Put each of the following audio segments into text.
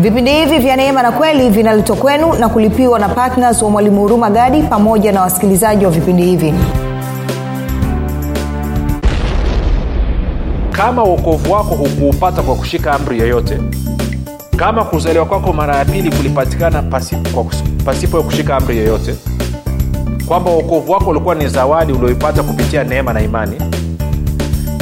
vipindi hivi vya neema na kweli vinaletwa kwenu na kulipiwa na ptns wa mwalimu huruma gadi pamoja na wasikilizaji wa vipindi hivi. Kama uokovu wako hukuupata kwa kushika amri yoyote kama kuzaliwa kwako mara ya pili kulipatikana pasipo, pasipo ya kushika amri yoyote kwamba uokovu wako ulikuwa ni zawadi ulioipata kupitia neema na imani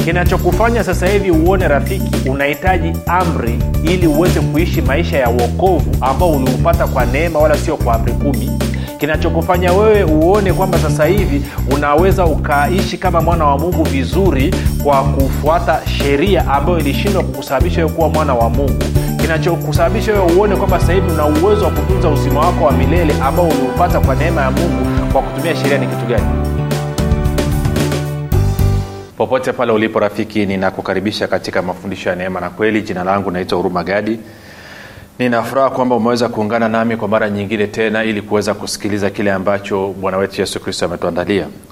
kinachokufanya sasa hivi uone rafiki unahitaji amri ili uweze kuishi maisha ya uokovu ambao uliupata kwa neema wala sio kwa amri kumi. Kinachokufanya wewe uone kwamba sasa hivi unaweza ukaishi kama mwana wa mungu vizuri kwa kufuata sheria ambayo ilishindwa kukusababisha wewe kuwa mwana wa mungu. Kinachokusababisha wewe uone kwamba sasa hivi una uwezo wa kutunza uzima wako wa milele ambao uliupata kwa neema ya mungu kwa kutumia sheria ni kitu gani popote pale ulipo rafiki ninakukaribisha katika mafundisho ya neema na kweli. Jina langu naitwa huruma gadi. Ninafuraha kwamba umeweza kuungana nami kwa mara nyingine tena ili kuweza kusikiliza kile ambacho bwana wetu yesu kristo ametuandalia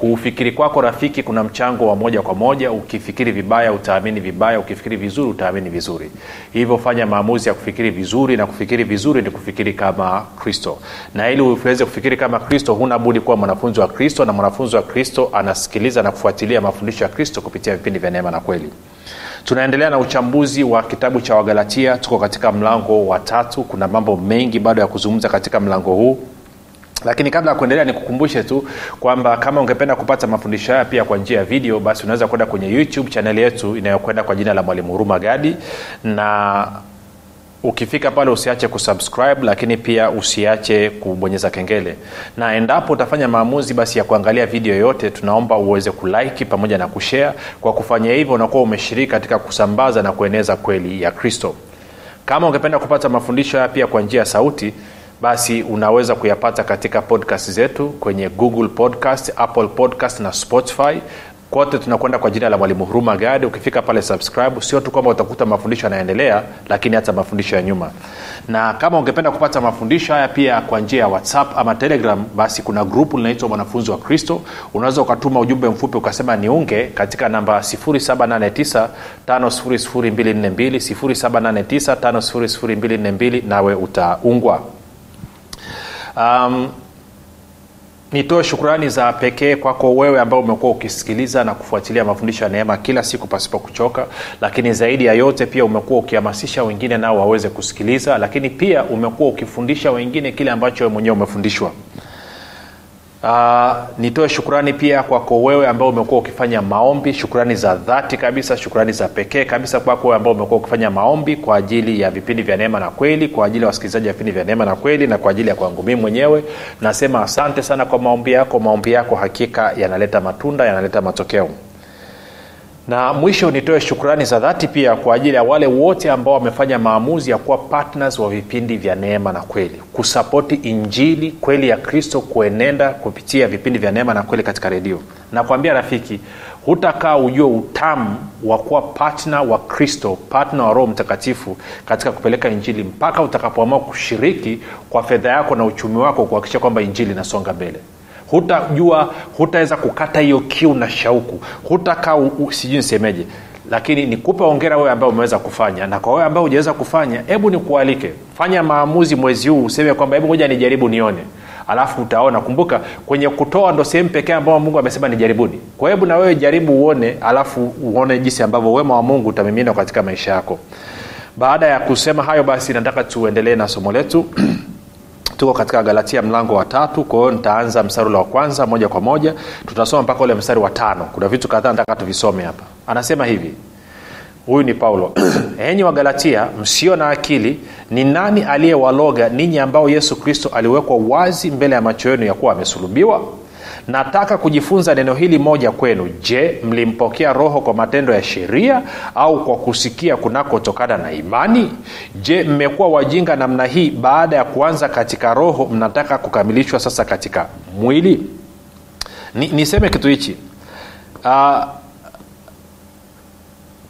kuufikiri kwako rafiki kuna mchango wa moja kwa moja. Ukifikiri vibaya utaamini vibaya. Ukifikiri vizuri utaamini vizuri. Hivyo fanya maamuzi ya kufikiri vizuri na kufikiri vizuri ni kufikiri kama kristo. Na ili uweze kufikiri kama kristo huna budi kuwa mwanafunzi wa kristo na mwanafunzi wa kristo anasikiliza na kufuatilia mafundisho ya kristo kupitia vipindi vya neema na kweli. Tunaendelea na uchambuzi wa kitabu cha wagalatia. Tuko katika mlango wa tatu. Kuna mambo mengi bado ya kuzungumza katika mlango huu lakini kabla ya kuendelea nikukumbushe tu kwamba kama ungependa kupata mafundisho haya pia kwa njia ya video basi unaweza kwenda kwenye youtube chaneli yetu inayokwenda kwa jina la mwalimu huruma gadi. Na ukifika pale usiache kusubscribe lakini pia usiache kubonyeza kengele. Na endapo utafanya maamuzi basi ya kuangalia video yoyote tunaomba uweze kulike pamoja na kushare. Kwa kufanya hivyo unakuwa umeshiriki katika kusambaza na kueneza kweli ya kristo. Kama ungependa kupata mafundisho haya pia kwa njia ya sauti basi unaweza kuyapata katika podcast zetu kwenye google podcast apple podcast na spotify. Kote tunakwenda kwa jina la mwalimu huruma gadi. Ukifika pale subscribe sio tu kwamba utakuta mafundisho yanaendelea lakini hata mafundisho ya nyuma. Na kama ungependa kupata mafundisho haya pia kwa njia ya whatsapp ama telegram basi kuna grupu linaitwa mwanafunzi wa kristo. Unaweza ukatuma ujumbe mfupi ukasema niunge katika namba 789 5242 nawe utaungwa um, nitoe shukrani za pekee kwako wewe ambao umekuwa ukisikiliza na kufuatilia mafundisho ya neema kila siku pasipo kuchoka lakini zaidi ya yote pia umekuwa ukihamasisha wengine nao waweze kusikiliza lakini pia umekuwa ukifundisha wengine kile ambacho mwenyewe umefundishwa Uh, nitoe shukrani pia kwako wewe ambao umekuwa ukifanya maombi. Shukrani za dhati kabisa shukrani za pekee kabisa kwako wewe ambao umekuwa ukifanya maombi kwa ajili ya vipindi vya neema na kweli kwa ajili ya wasikilizaji wa vipindi vya neema na kweli na kwa ajili ya kwangu mii mwenyewe. Nasema asante sana kwa maombi yako. Maombi yako hakika yanaleta matunda yanaleta matokeo na mwisho nitoe shukrani za dhati pia kwa ajili ya wale wote ambao wamefanya maamuzi ya kuwa partners wa vipindi vya neema na kweli. Kusapoti injili kweli ya kristo kuenenda kupitia vipindi vya neema na kweli katika redio. Nakwambia rafiki hutakaa ujue utamu wa kuwa patna wa kristo patna wa roho mtakatifu katika kupeleka injili mpaka utakapoamua kushiriki kwa fedha yako na uchumi wako kuhakikisha kwamba injili inasonga mbele hutajua hutaweza kukata hiyo kiu na shauku. Hutakaa sijui nisemeje. Lakini nikupe ongera wewe ambaye umeweza kufanya. Na kwa wewe ambaye hujaweza kufanya hebu nikualike. Fanya maamuzi mwezi huu useme kwamba hebu moja nijaribu nione. Alafu utaona. Kumbuka kwenye kutoa ndo sehemu pekee ambayo mungu amesema ni jaribuni kwa hebu na wewe jaribu uone alafu uone jinsi ambavyo wema wa mungu utamimina katika maisha yako. Baada ya kusema hayo basi nataka tuendelee na somo letu tuko katika galatia mlango wa tatu. Kwa hiyo nitaanza mstari wa kwanza moja kwa moja. Tutasoma mpaka ule mstari wa tano. Kuna vitu kadhaa nataka tuvisome hapa. Anasema hivi. Huyu ni paulo. Enyi wa galatia msio na akili ni nani aliyewaloga ninyi ambao yesu kristo aliwekwa wazi mbele ya macho yenu ya kuwa amesulubiwa nataka kujifunza neno hili moja kwenu. Je mlimpokea roho kwa matendo ya sheria au kwa kusikia kunakotokana na imani? Je mmekuwa wajinga namna hii baada ya kuanza katika roho mnataka kukamilishwa sasa katika mwili? Ni, niseme kitu hichi. Uh,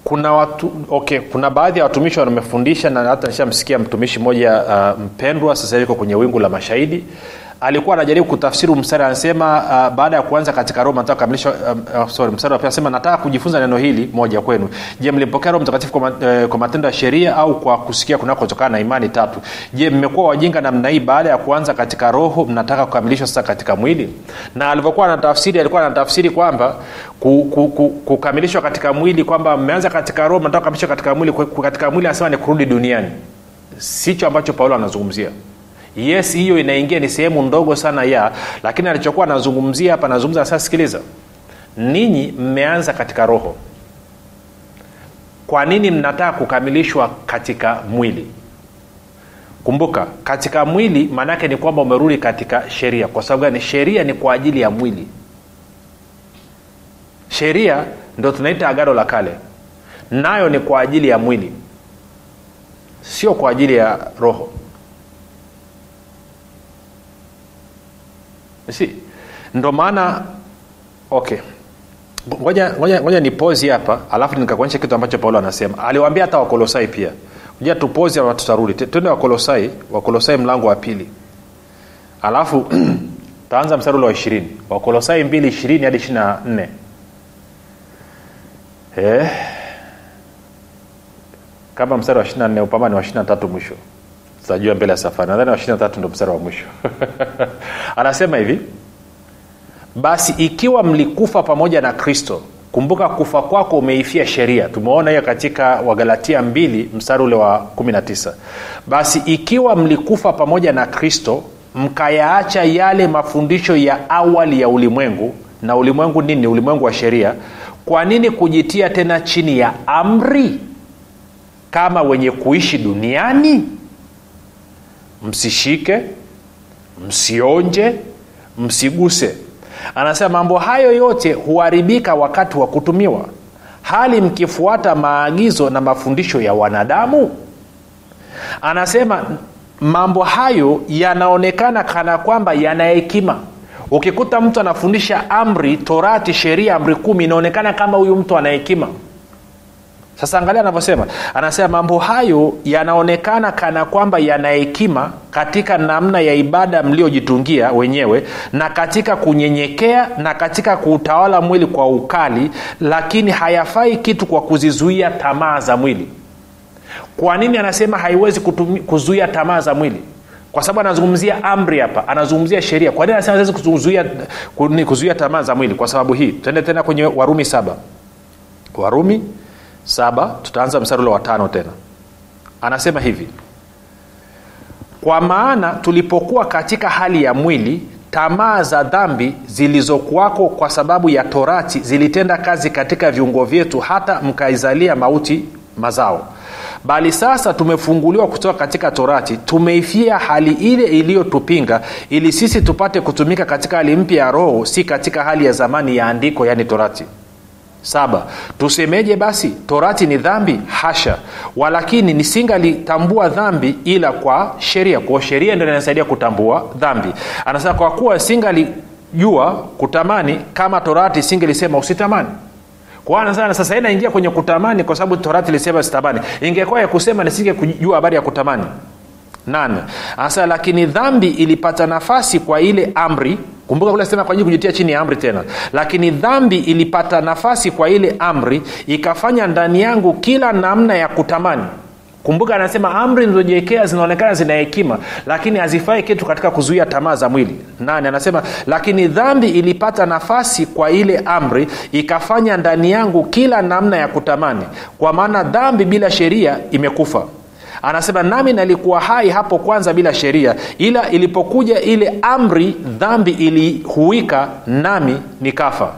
kuna watu okay kuna baadhi ya watumishi wamefundisha na hata nishamsikia mtumishi mmoja uh, mpendwa sasa hivi kwenye wingu la mashahidi alikuwa anajaribu kutafsiri mstari anasema uh, baada ya kuanza katika roma nataka kukamilisha uh, sorry mstari wa anasema nataka kujifunza neno hili moja kwenu. Je mlimpokea roho mtakatifu kwa, uh, kwa matendo ya sheria au kwa kusikia kunakotokana na imani tatu? Je mmekuwa wajinga namna hii baada ya kuanza katika roho mnataka kukamilishwa sasa katika mwili? Na alivyokuwa anatafsiri alikuwa anatafsiri kwamba ku, ku, ku, kukamilishwa katika mwili kwamba mmeanza katika roho mnataka kukamilishwa katika mwili katika mwili anasema ni kurudi duniani. Sicho ambacho paulo anazungumzia yes hiyo inaingia ni sehemu ndogo sana ya lakini alichokuwa anazungumzia hapa anazungumza sasa sikiliza. Ninyi mmeanza katika roho. Kwa nini mnataka kukamilishwa katika mwili? Kumbuka katika mwili maanaake ni kwamba umerudi katika sheria. Kwa sababu gani? Sheria ni kwa ajili ya mwili. Sheria ndo tunaita agano la kale. Nayo ni kwa ajili ya mwili. Sio kwa ajili ya roho si ndo maana okay. Ngoja ngoja ngoja ni pozi hapa alafu nikakuonyesha kitu ambacho paulo anasema. Aliwaambia hata wakolosai pia. Ja tupozi ama tutarudi. Twende wakolosai wakolosai mlango wa pili. Alafu taanza mstari ule wa ishirini. Wakolosai mbili ishirini hadi ishiri na nne. Eh, kama mstari wa ishiri na nne upama ni wa ishiri na tatu mwisho tutajua mbele ya safari. Nadhani wa ishiri na tatu ndo mstari wa mwisho. Anasema hivi basi ikiwa mlikufa pamoja na kristo kumbuka kufa kwako umeifia sheria. Tumeona hiyo katika wagalatia 2 mstari ule wa 19 basi ikiwa mlikufa pamoja na kristo mkayaacha yale mafundisho ya awali ya ulimwengu. Na ulimwengu nini? Ulimwengu wa sheria. Kwa nini kujitia tena chini ya amri kama wenye kuishi duniani msishike msionje msiguse. Anasema mambo hayo yote huharibika wakati wa kutumiwa. Hali mkifuata maagizo na mafundisho ya wanadamu? Anasema mambo hayo yanaonekana kana kwamba yana hekima. Ukikuta mtu anafundisha amri torati sheria amri kumi inaonekana kama huyu mtu ana hekima sasa angalia anavyosema. Anasema mambo hayo yanaonekana kana kwamba yana hekima katika namna ya ibada mliojitungia wenyewe na katika kunyenyekea na katika kuutawala mwili kwa ukali lakini hayafai kitu kwa kuzizuia tamaa za mwili. Kwa nini anasema haiwezi kutumi, kuzuia tamaa za mwili? Kwa sababu anazungumzia amri hapa anazungumzia sheria. Kwa nini anasema hawezi kuzuia, kuzuia tamaa za mwili? Kwa sababu hii tuende tena kwenye warumi saba. Warumi saba tutaanza mstari ule wa tano tena. Anasema hivi kwa maana tulipokuwa katika hali ya mwili tamaa za dhambi zilizokuwako kwa sababu ya torati zilitenda kazi katika viungo vyetu hata mkaizalia mauti mazao. Bali sasa tumefunguliwa kutoka katika torati tumeifia hali ile iliyotupinga ili sisi tupate kutumika katika hali mpya ya roho si katika hali ya zamani ya andiko yaani torati saba. Tusemeje basi torati ni dhambi? Hasha. Walakini nisingalitambua dhambi ila kwa sheria. Kwao sheria ndio inasaidia kutambua dhambi. Anasema kwa kuwa singalijua kutamani kama torati isingelisema usitamani. Kwanza sasa inaingia kwenye kutamani kwa sababu torati ilisema sitamani. Ingekuwa ya kusema nisinge kujua habari ya kutamani. Nane. Anasema lakini dhambi ilipata nafasi kwa ile amri kumbuka kule sema kwa ajili kujitia chini ya amri tena. Lakini dhambi ilipata nafasi kwa ile amri ikafanya ndani yangu kila namna ya kutamani. Kumbuka anasema amri nilizojiwekea zinaonekana zina hekima lakini hazifai kitu katika kuzuia tamaa za mwili. Nane anasema lakini dhambi ilipata nafasi kwa ile amri ikafanya ndani yangu kila namna ya kutamani. Kwa maana dhambi bila sheria imekufa anasema nami nalikuwa hai hapo kwanza bila sheria ila ilipokuja ile amri dhambi ilihuika nami nikafa.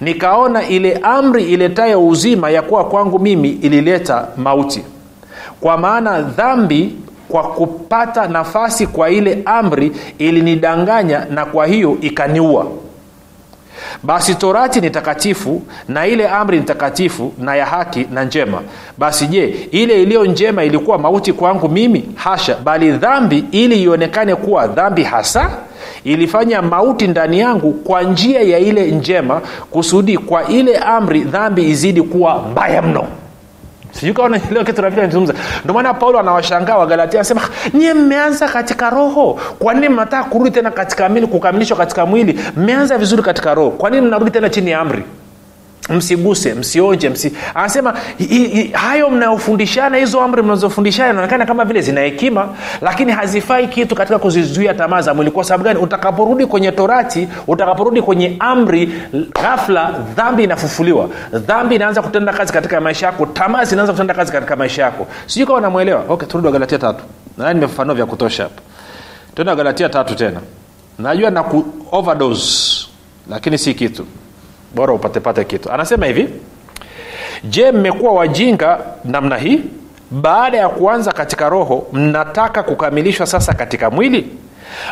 Nikaona ile amri iletayo uzima ya kuwa kwangu mimi ilileta mauti. Kwa maana dhambi kwa kupata nafasi kwa ile amri ilinidanganya na kwa hiyo ikaniua basi torati ni takatifu na ile amri ni takatifu na ya haki na njema. Basi je ile iliyo njema ilikuwa mauti kwangu mimi? Hasha bali dhambi ili ionekane kuwa dhambi hasa? Ilifanya mauti ndani yangu kwa njia ya ile njema kusudi kwa ile amri dhambi izidi kuwa mbaya mno naelewa kitu rafiki anazungumza ndio maana paulo anawashangaa wagalatia anasema nyie mmeanza katika roho. Kwa nini mnataka kurudi tena katika mwili kukamilishwa katika mwili? Mmeanza vizuri katika roho. Kwa nini mnarudi tena chini ya amri msiguse msionje msi... anasema hayo mnayofundishana hizo amri mnazofundishana inaonekana kama vile zina hekima lakini hazifai kitu katika kuzizuia tamaa za mwili. Kwa sababu gani? Utakaporudi kwenye torati utakaporudi kwenye amri ghafla dhambi inafufuliwa. Dhambi inaanza kutenda kazi katika maisha yako tamaa zinaanza kutenda kazi katika maisha yako. Sijui kama namwelewa okay turudi wagalatia tatu. Nadhani nimefafanua vya kutosha hapa. Tuende wagalatia tatu tena. Najua na ku overdose lakini si kitu bora upatepate kitu. Anasema hivi je mmekuwa wajinga namna hii? Baada ya kuanza katika roho mnataka kukamilishwa sasa katika mwili?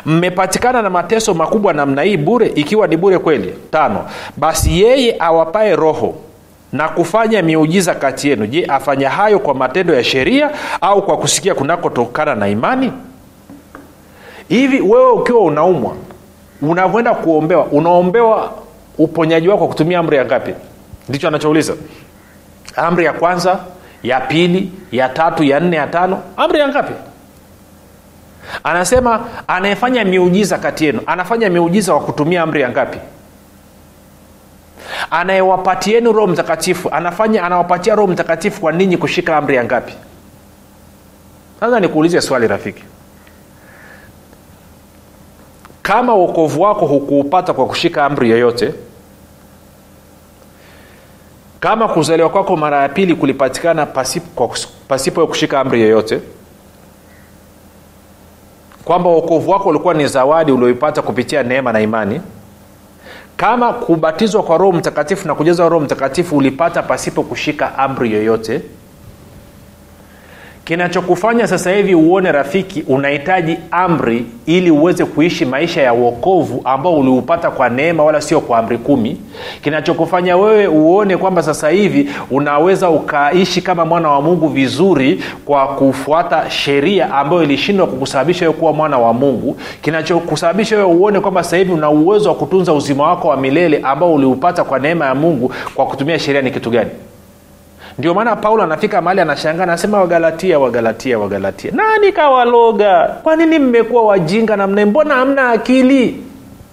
Mmepatikana na mateso makubwa namna hii bure ikiwa ni bure kweli? Tano basi yeye awapae roho na kufanya miujiza kati yenu. Je afanya hayo kwa matendo ya sheria au kwa kusikia kunakotokana na imani? Hivi wewe ukiwa unaumwa unavyoenda kuombewa unaombewa uponyaji wako kwa kutumia amri ya ngapi? Ndicho anachouliza. Amri ya kwanza ya pili ya tatu ya nne ya tano. Amri ya ngapi? Anasema anayefanya miujiza kati yenu anafanya miujiza kwa kutumia amri ya ngapi? Anayewapatieni roho mtakatifu anafanya anawapatia roho mtakatifu kwa ninyi kushika amri ya ngapi? Sasa nikuulize swali rafiki. Kama uokovu wako hukuupata kwa kushika amri yoyote kama kuzaliwa kwako mara ya pili kulipatikana pasipo, kushika amri yoyote kwamba uokovu wako ulikuwa ni zawadi ulioipata kupitia neema na imani kama kubatizwa kwa roho mtakatifu na kujazwa roho mtakatifu ulipata pasipo kushika amri yoyote kinachokufanya sasa hivi uone rafiki unahitaji amri ili uweze kuishi maisha ya uokovu ambao uliupata kwa neema wala sio kwa amri kumi. Kinachokufanya wewe uone kwamba sasa hivi unaweza ukaishi kama mwana wa mungu vizuri kwa kufuata sheria ambayo ilishindwa kukusababisha wewe kuwa mwana wa mungu. Kinachokusababisha wewe uone kwamba sasa hivi una uwezo wa kutunza uzima wako wa milele ambao uliupata kwa neema ya mungu kwa kutumia sheria ni kitu gani ndio maana paulo anafika mahali anashangaa anasema wagalatia wagalatia wagalatia. Nani kawaloga? Kwa nini mmekuwa wajinga namna mbona hamna akili?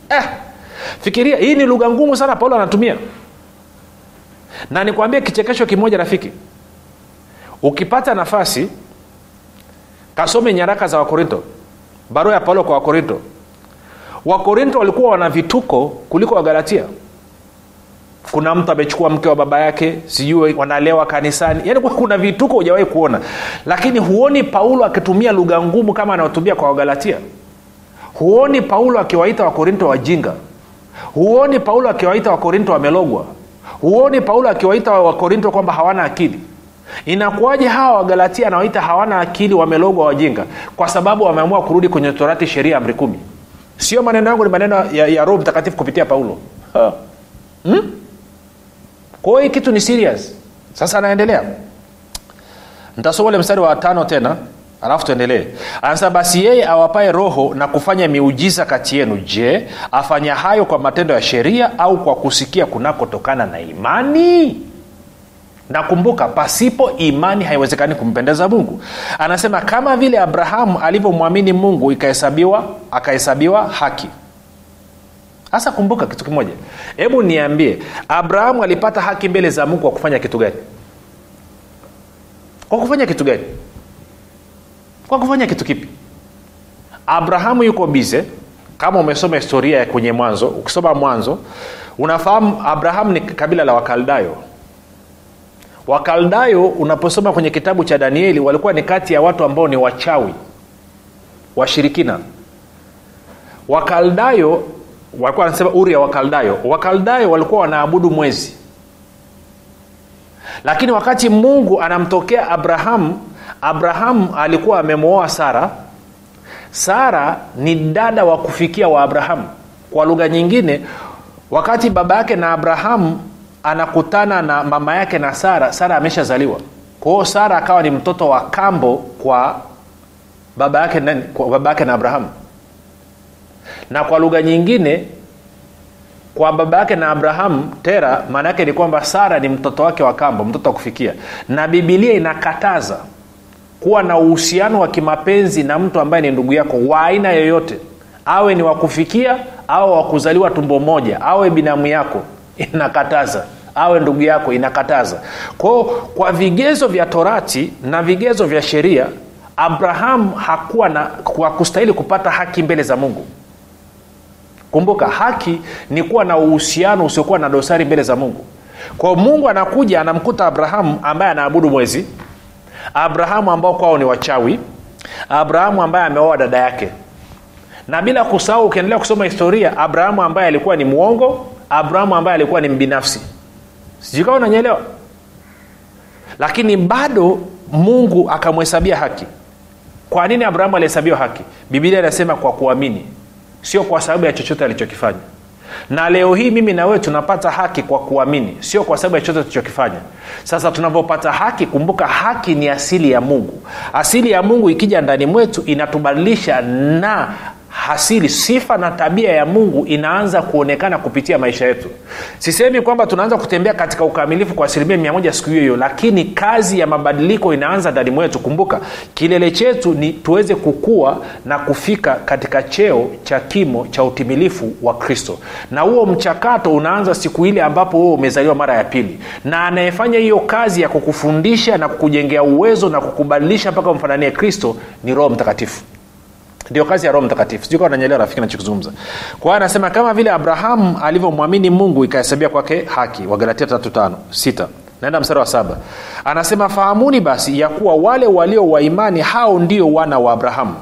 Eh, fikiria hii ni lugha ngumu sana paulo anatumia. Na nikwambie kichekesho kimoja rafiki. Ukipata nafasi kasome nyaraka za wakorinto barua ya paulo kwa wakorinto. Wakorinto walikuwa wana vituko kuliko wagalatia kuna mtu amechukua mke wa baba yake sijui wanalewa kanisani. Yaani kuna vituko hujawahi kuona. Lakini huoni paulo akitumia lugha ngumu kama anayotumia kwa wagalatia? Huoni paulo akiwaita wakorinto wajinga? Huoni paulo akiwaita wakorinto wamelogwa? Huoni paulo akiwaita wakorinto kwamba hawana akili? Inakuwaje hawa wagalatia anawaita hawana akili wamelogwa wajinga? Kwa sababu wameamua kurudi kwenye torati sheria amri kumi. Sio maneno yangu ni maneno ya, ya roho mtakatifu kupitia paulo. Hmm? Kwa hiyo kitu ni serious. Sasa anaendelea. Ntasoma ule mstari wa tano tena alafu tuendelee. Anasema basi yeye awapae roho na kufanya miujiza kati yenu je afanya hayo kwa matendo ya sheria au kwa kusikia kunakotokana na imani? Nakumbuka pasipo imani haiwezekani kumpendeza mungu. Anasema kama vile abrahamu alivyomwamini mungu ikahesabiwa akahesabiwa haki hasa kumbuka kitu kimoja. Hebu niambie abrahamu alipata haki mbele za mungu kwa kufanya kitu gani? Kwa kufanya kitu gani? Kwa kufanya kitu kipi? Abrahamu yuko bize kama umesoma historia ya kwenye mwanzo ukisoma mwanzo unafahamu abrahamu ni kabila la wakaldayo. Wakaldayo unaposoma kwenye kitabu cha danieli walikuwa ni kati ya watu ambao ni wachawi washirikina. Wakaldayo walikuwa wanasema uri ya wakaldayo. Wakaldayo walikuwa wanaabudu mwezi. Lakini wakati mungu anamtokea abrahamu abrahamu alikuwa amemwoa sara. Sara ni dada wa kufikia wa abrahamu kwa lugha nyingine wakati baba yake na abrahamu anakutana na mama yake na sara sara ameshazaliwa. Kwao sara akawa ni mtoto wa kambo kwa baba yake kwa baba yake na abrahamu na kwa lugha nyingine kwa baba yake na abrahamu tera maana yake ni kwamba sara ni mtoto wake wa kambo mtoto wa kufikia. Na bibilia inakataza kuwa na uhusiano wa kimapenzi na mtu ambaye ni ndugu yako wa aina yoyote. Awe ni wakufikia au wakuzaliwa tumbo moja awe binamu yako inakataza. Awe ndugu yako inakataza. Kwao kwa vigezo vya torati na vigezo vya sheria abrahamu hakuwa na kustahili kupata haki mbele za mungu kumbuka haki ni kuwa na uhusiano usiokuwa na dosari mbele za mungu. Kwao mungu anakuja anamkuta abrahamu ambaye anaabudu mwezi. Abrahamu ambao kwao ni wachawi. Abrahamu ambaye ameoa dada yake. Na bila kusahau ukiendelea kusoma historia abrahamu ambaye alikuwa ni mwongo abrahamu ambaye alikuwa ni mbinafsi. Sijikawa unanyelewa lakini bado mungu akamhesabia haki. Kwa nini abrahamu alihesabiwa haki? Bibilia inasema kwa kuamini sio kwa sababu ya chochote alichokifanya. Na leo hii mimi na wewe tunapata haki kwa kuamini. Sio kwa sababu ya chochote tulichokifanya. Sasa tunavyopata haki kumbuka haki ni asili ya mungu. Asili ya mungu ikija ndani mwetu inatubadilisha na hasili sifa na tabia ya mungu inaanza kuonekana kupitia maisha yetu. Sisemi kwamba tunaanza kutembea katika ukamilifu kwa asilimia mia moja siku hiyo hiyo lakini kazi ya mabadiliko inaanza ndani mwetu. Kumbuka kilele chetu ni tuweze kukua na kufika katika cheo cha kimo cha utimilifu wa kristo. Na huo mchakato unaanza siku ile ambapo huo umezaliwa mara ya pili. Na anayefanya hiyo kazi ya kukufundisha na kukujengea uwezo na kukubadilisha mpaka umfananie kristo ni roho mtakatifu ndio kazi ya roho mtakatifu. Sijui kawa nanyelewa rafiki nachokizungumza kwa hiyo anasema kama vile abrahamu alivyomwamini mungu ikahesabia kwake haki. Wagalatia tatu tano sita. Naenda mstari wa saba. Anasema fahamuni basi ya kuwa wale walio waimani hao ndio wana wa abrahamu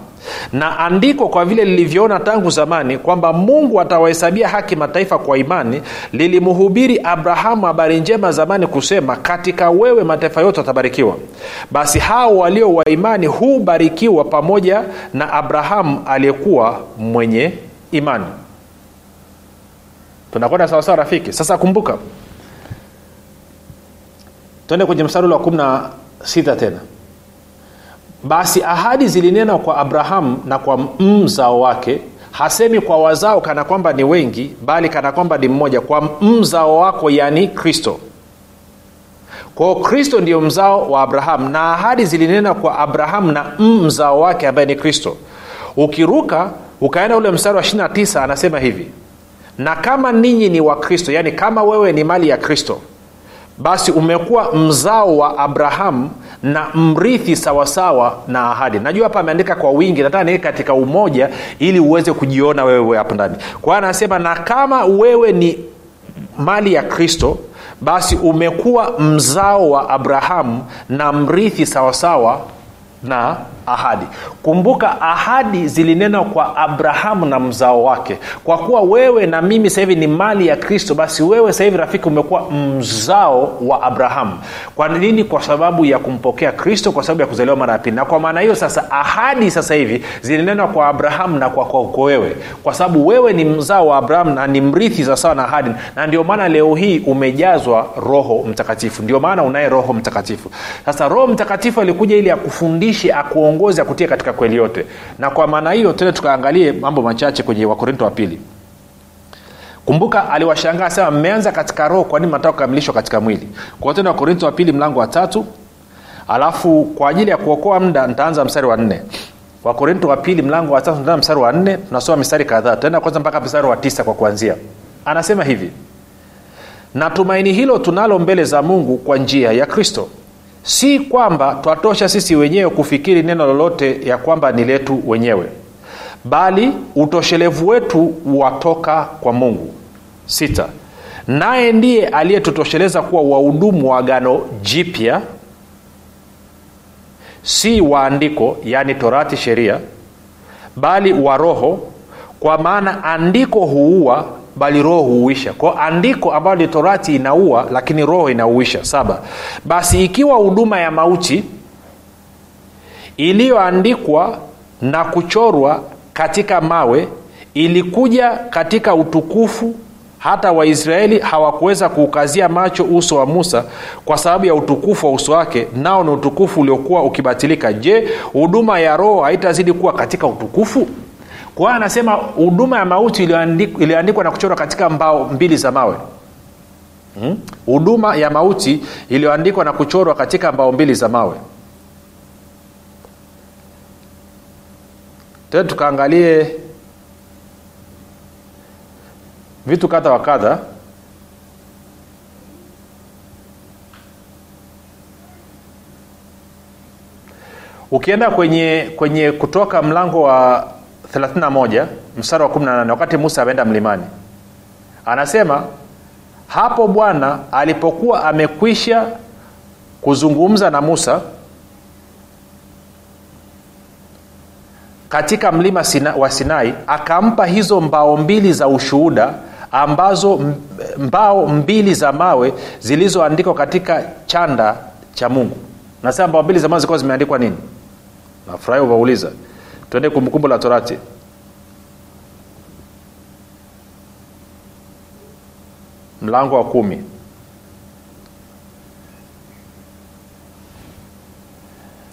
na andiko kwa vile lilivyoona tangu zamani kwamba mungu atawahesabia haki mataifa kwa imani lilimhubiri abrahamu habari njema zamani kusema katika wewe mataifa yote watabarikiwa. Basi hao walio wa imani hubarikiwa pamoja na abrahamu aliyekuwa mwenye imani. Tunakwenda sawasawa rafiki? Sasa kumbuka. Twende kwenye mstari wa kumi na sita tena basi ahadi zilinenwa kwa abrahamu na kwa mzao wake. Hasemi kwa wazao kana kwamba ni wengi bali kana kwamba ni mmoja kwa mzao wako yani kristo. Kwao kristo ndio mzao wa abrahamu na ahadi zilinena kwa abrahamu na mzao wake ambaye ni kristo. Ukiruka ukaenda ule mstari wa 29 anasema hivi na kama ninyi ni wa kristo yaani kama wewe ni mali ya kristo basi umekuwa mzao wa abrahamu na mrithi sawasawa na ahadi. Najua hapa ameandika kwa wingi nataka niweke katika umoja ili uweze kujiona wewe hapo ndani. Kwa anasema na kama wewe ni mali ya kristo basi umekuwa mzao wa abrahamu na mrithi sawasawa na ahadi. Kumbuka ahadi zilinenwa kwa abrahamu na mzao wake. Kwa kuwa wewe na mimi sasa hivi ni mali ya kristo basi wewe sasa hivi rafiki umekuwa mzao wa abrahamu. Kwa nini? Kwa sababu ya kumpokea kristo kwa sababu ya kuzaliwa mara ya pili. Na kwa maana hiyo sasa ahadi sasa hivi zilinenwa kwa abrahamu na kwa kwako wewe. Kwa sababu wewe ni mzao wa abrahamu na ni mrithi sawasawa na ahadi. Na ndio maana leo hii umejazwa roho mtakatifu. Ndio maana unaye roho mtakatifu. Sasa roho mtakatifu alikuja ili akufundishe akuongoze akutie katika kweli yote. Na kwa maana hiyo tene tukaangalie mambo machache kwenye wakorinto wa pili. Kumbuka aliwashangaa sema mmeanza katika roho kwa nini mnataka kukamilishwa katika mwili? Kwa tena wakorinto wa pili mlango wa tatu. Alafu kwa ajili ya kuokoa muda nitaanza mstari wa nne. Wakorinto wa pili mlango wa tatu tutaenda mstari wa nne. Tunasoma mistari kadhaa. Tutaenda kwanza mpaka mstari wa tisa kwa kuanzia. Anasema hivi na tumaini hilo tunalo mbele za mungu kwa njia ya kristo si kwamba twatosha sisi wenyewe kufikiri neno lolote ya kwamba ni letu wenyewe bali utoshelevu wetu watoka kwa mungu. Sita. Naye ndiye aliyetutosheleza kuwa wahudumu wa agano jipya si waandiko yaani torati sheria bali wa roho kwa maana andiko huua bali roho huuisha. Kwao andiko ambayo ni torati inaua lakini roho inauisha. Saba. Basi ikiwa huduma ya mauti iliyoandikwa na kuchorwa katika mawe ilikuja katika utukufu hata waisraeli hawakuweza kuukazia macho uso wa musa kwa sababu ya utukufu wa uso wake nao ni utukufu uliokuwa ukibatilika. Je huduma ya roho haitazidi kuwa katika utukufu kwa hiyo anasema huduma ya mauti iliyoandikwa na kuchorwa katika mbao mbili za mawe. Huduma hmm? ya mauti iliyoandikwa na kuchorwa katika mbao mbili za mawe. Tena tukaangalie vitu kadha wa kadha. Ukienda kwenye kwenye kutoka mlango wa 31 mstari wa 18 wakati musa ameenda mlimani. Anasema hapo bwana alipokuwa amekwisha kuzungumza na musa katika mlima sina, wa sinai akampa hizo mbao mbili za ushuhuda ambazo mbao mbili za mawe zilizoandikwa katika chanda cha mungu. Nasema mbao mbili za mawe zilikuwa zimeandikwa nini? Nafurahi umeuliza twende kumbukumbu la torati. Mlango wa kumi.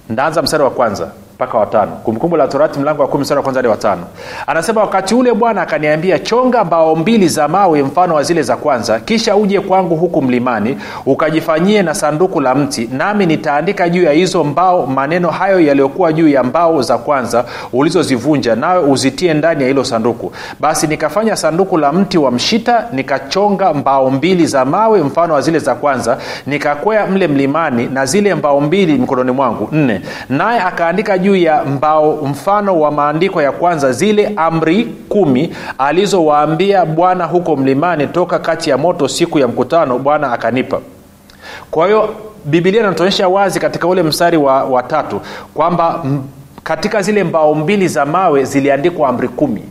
Ndaanza mstari wa kwanza mpaka watano. Kumbukumbu la torati mlango wa kumi mstari kwanza hadi watano. Anasema wakati ule bwana akaniambia chonga mbao mbili za mawe mfano wa zile za kwanza kisha uje kwangu huku mlimani ukajifanyie na sanduku la mti nami nitaandika juu ya hizo mbao maneno hayo yaliyokuwa juu ya mbao za kwanza ulizozivunja nawe uzitie ndani ya hilo sanduku. Basi nikafanya sanduku la mti wa mshita nikachonga mbao mbili za mawe mfano wa zile za kwanza nikakwea mle mlimani na zile mbao mbili mikononi mwangu. Nne. Naye akaandika juu ya mbao. Mfano wa maandiko ya kwanza zile amri kumi alizowaambia bwana huko mlimani toka kati ya moto siku ya mkutano bwana akanipa. Kwa hiyo bibilia inatuonyesha wazi katika ule mstari wa, wa tatu kwamba m, katika zile mbao mbili za mawe ziliandikwa amri kumi.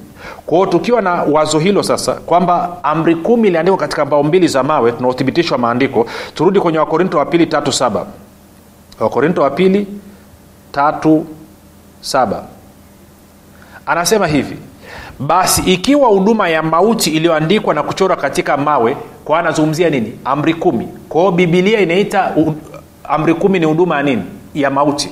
Kwao tukiwa na wazo hilo sasa kwamba amri kumi iliandikwa katika mbao mbili za mawe tunaothibitishwa maandiko turudi kwenye wakorinto wa pili tatu saba. Wakorinto wa pili tatu saba. Anasema hivi basi ikiwa huduma ya mauti iliyoandikwa na kuchorwa katika mawe kwa anazungumzia nini? Amri kumi. Kwao bibilia inaita u, amri kumi ni huduma ya nini? Ya mauti.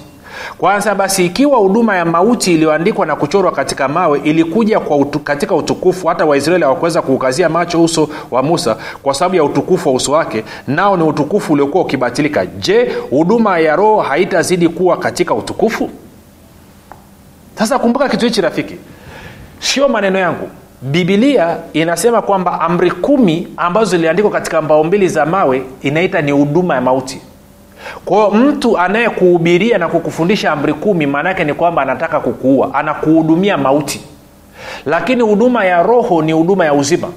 Kwanza basi ikiwa huduma ya mauti iliyoandikwa na kuchorwa katika mawe ilikuja kwa utu, katika utukufu hata waisraeli hawakuweza kuukazia macho uso wa musa kwa sababu ya utukufu wa uso wake nao ni utukufu uliokuwa ukibatilika. Je huduma ya roho haitazidi kuwa katika utukufu sasa kumbuka kitu hichi rafiki. Sio maneno yangu. Bibilia inasema kwamba amri kumi ambazo ziliandikwa katika mbao mbili za mawe inaita ni huduma ya mauti. Kwao mtu anayekuhubiria na kukufundisha amri kumi maanaake ni kwamba anataka kukuua anakuhudumia mauti. Lakini huduma ya roho ni huduma ya uzima.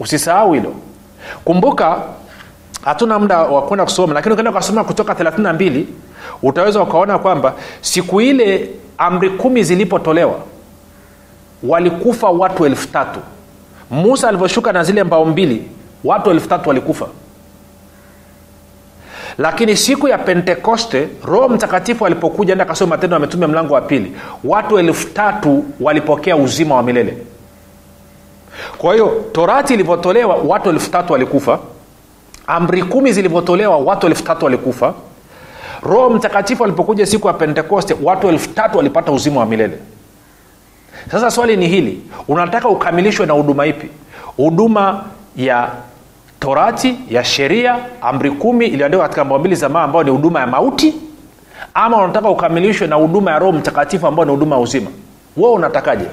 Usisahau hilo. Kumbuka hatuna muda wa kwenda kusoma lakini ukienda ukasoma kutoka 32 utaweza ukaona kwamba siku ile amri kumi zilipotolewa walikufa watu elfu tatu. Musa alivyoshuka na zile mbao mbili watu elfu tatu walikufa. Lakini siku ya pentekoste roho mtakatifu alipokuja enda kasoma matendo ya mlango wa pili watu elfu tatu walipokea uzima wa milele. Kwa hiyo torati ilivyotolewa watu elfu tatu walikufa. Amri kumi zilivyotolewa watu elfu tatu walikufa roho mtakatifu alipokuja siku ya pentekoste watu elfu tatu walipata uzima wa milele. Sasa swali ni hili unataka ukamilishwe na huduma ipi? Huduma ya torati ya sheria amri kumi iliyoandikwa katika mbao mbili za maa ambayo ni huduma ya mauti ama unataka ukamilishwe na huduma ya roho mtakatifu ambayo ni huduma ya uzima? Wewe unatakaje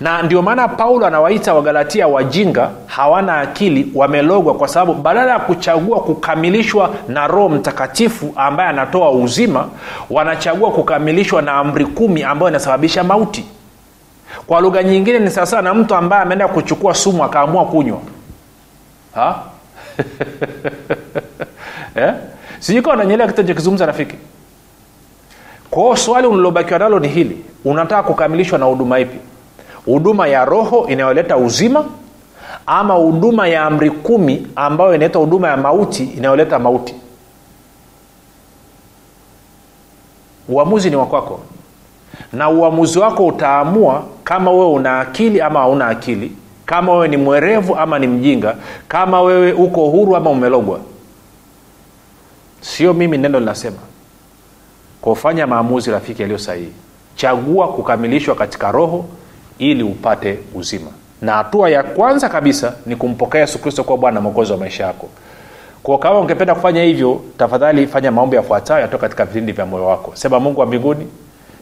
na ndio maana paulo anawaita wagalatia wajinga hawana akili wamelogwa kwa sababu badala ya kuchagua kukamilishwa na roho mtakatifu ambaye anatoa uzima wanachagua kukamilishwa na amri kumi ambayo inasababisha mauti. Kwa lugha nyingine ni sawasawa na mtu ambaye ameenda kuchukua sumu akaamua kunywa. Eh? sijuka kawa nanyelea kitu rafiki. Kwao swali ulilobakiwa nalo ni hili. Unataka kukamilishwa na huduma ipi huduma ya roho inayoleta uzima ama huduma ya amri kumi ambayo inaitwa huduma ya mauti inayoleta mauti. Uamuzi ni wakwako na uamuzi wako utaamua kama wewe una akili ama hauna akili kama wewe ni mwerevu ama ni mjinga kama wewe uko huru ama umelogwa. Sio mimi neno linasema. Kufanya maamuzi rafiki yaliyo sahihi chagua kukamilishwa katika roho ili upate uzima. Na hatua ya kwanza kabisa ni kumpokea yesu kristo kuwa bwana na mwokozi wa maisha yako. Kwa kama ungependa kufanya hivyo tafadhali fanya maombi yafuatayo yatoka katika vilindi vya moyo wako. Sema mungu wa mbinguni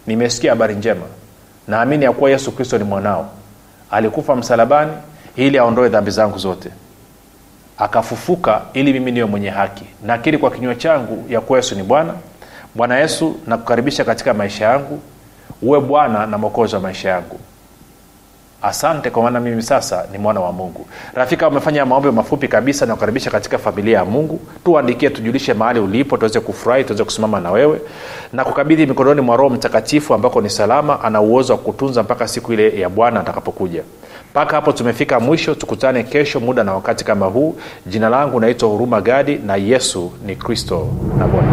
nimesikia habari njema. Naamini ya kuwa yesu kristo ni mwanao. Alikufa msalabani ili aondoe dhambi zangu zote. Akafufuka ili mimi niwe mwenye haki. Nakiri kwa kinywa changu ya kuwa yesu ni bwana. Bwana yesu nakukaribisha katika maisha yangu. Uwe bwana na mwokozi wa maisha yangu asante kwa maana mimi sasa ni mwana wa mungu. Rafika umefanya maombi mafupi kabisa na kukaribisha katika familia ya mungu tuandikie tujulishe mahali ulipo tuweze kufurahi tuweze kusimama na wewe. Na kukabidhi mikononi mwa roho mtakatifu ambako ni salama ana uwezo wa kutunza mpaka siku ile ya bwana atakapokuja. Mpaka hapo tumefika mwisho tukutane kesho muda na wakati kama huu. Jina langu naitwa huruma gadi na yesu ni kristo na bwana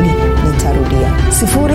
nitarudia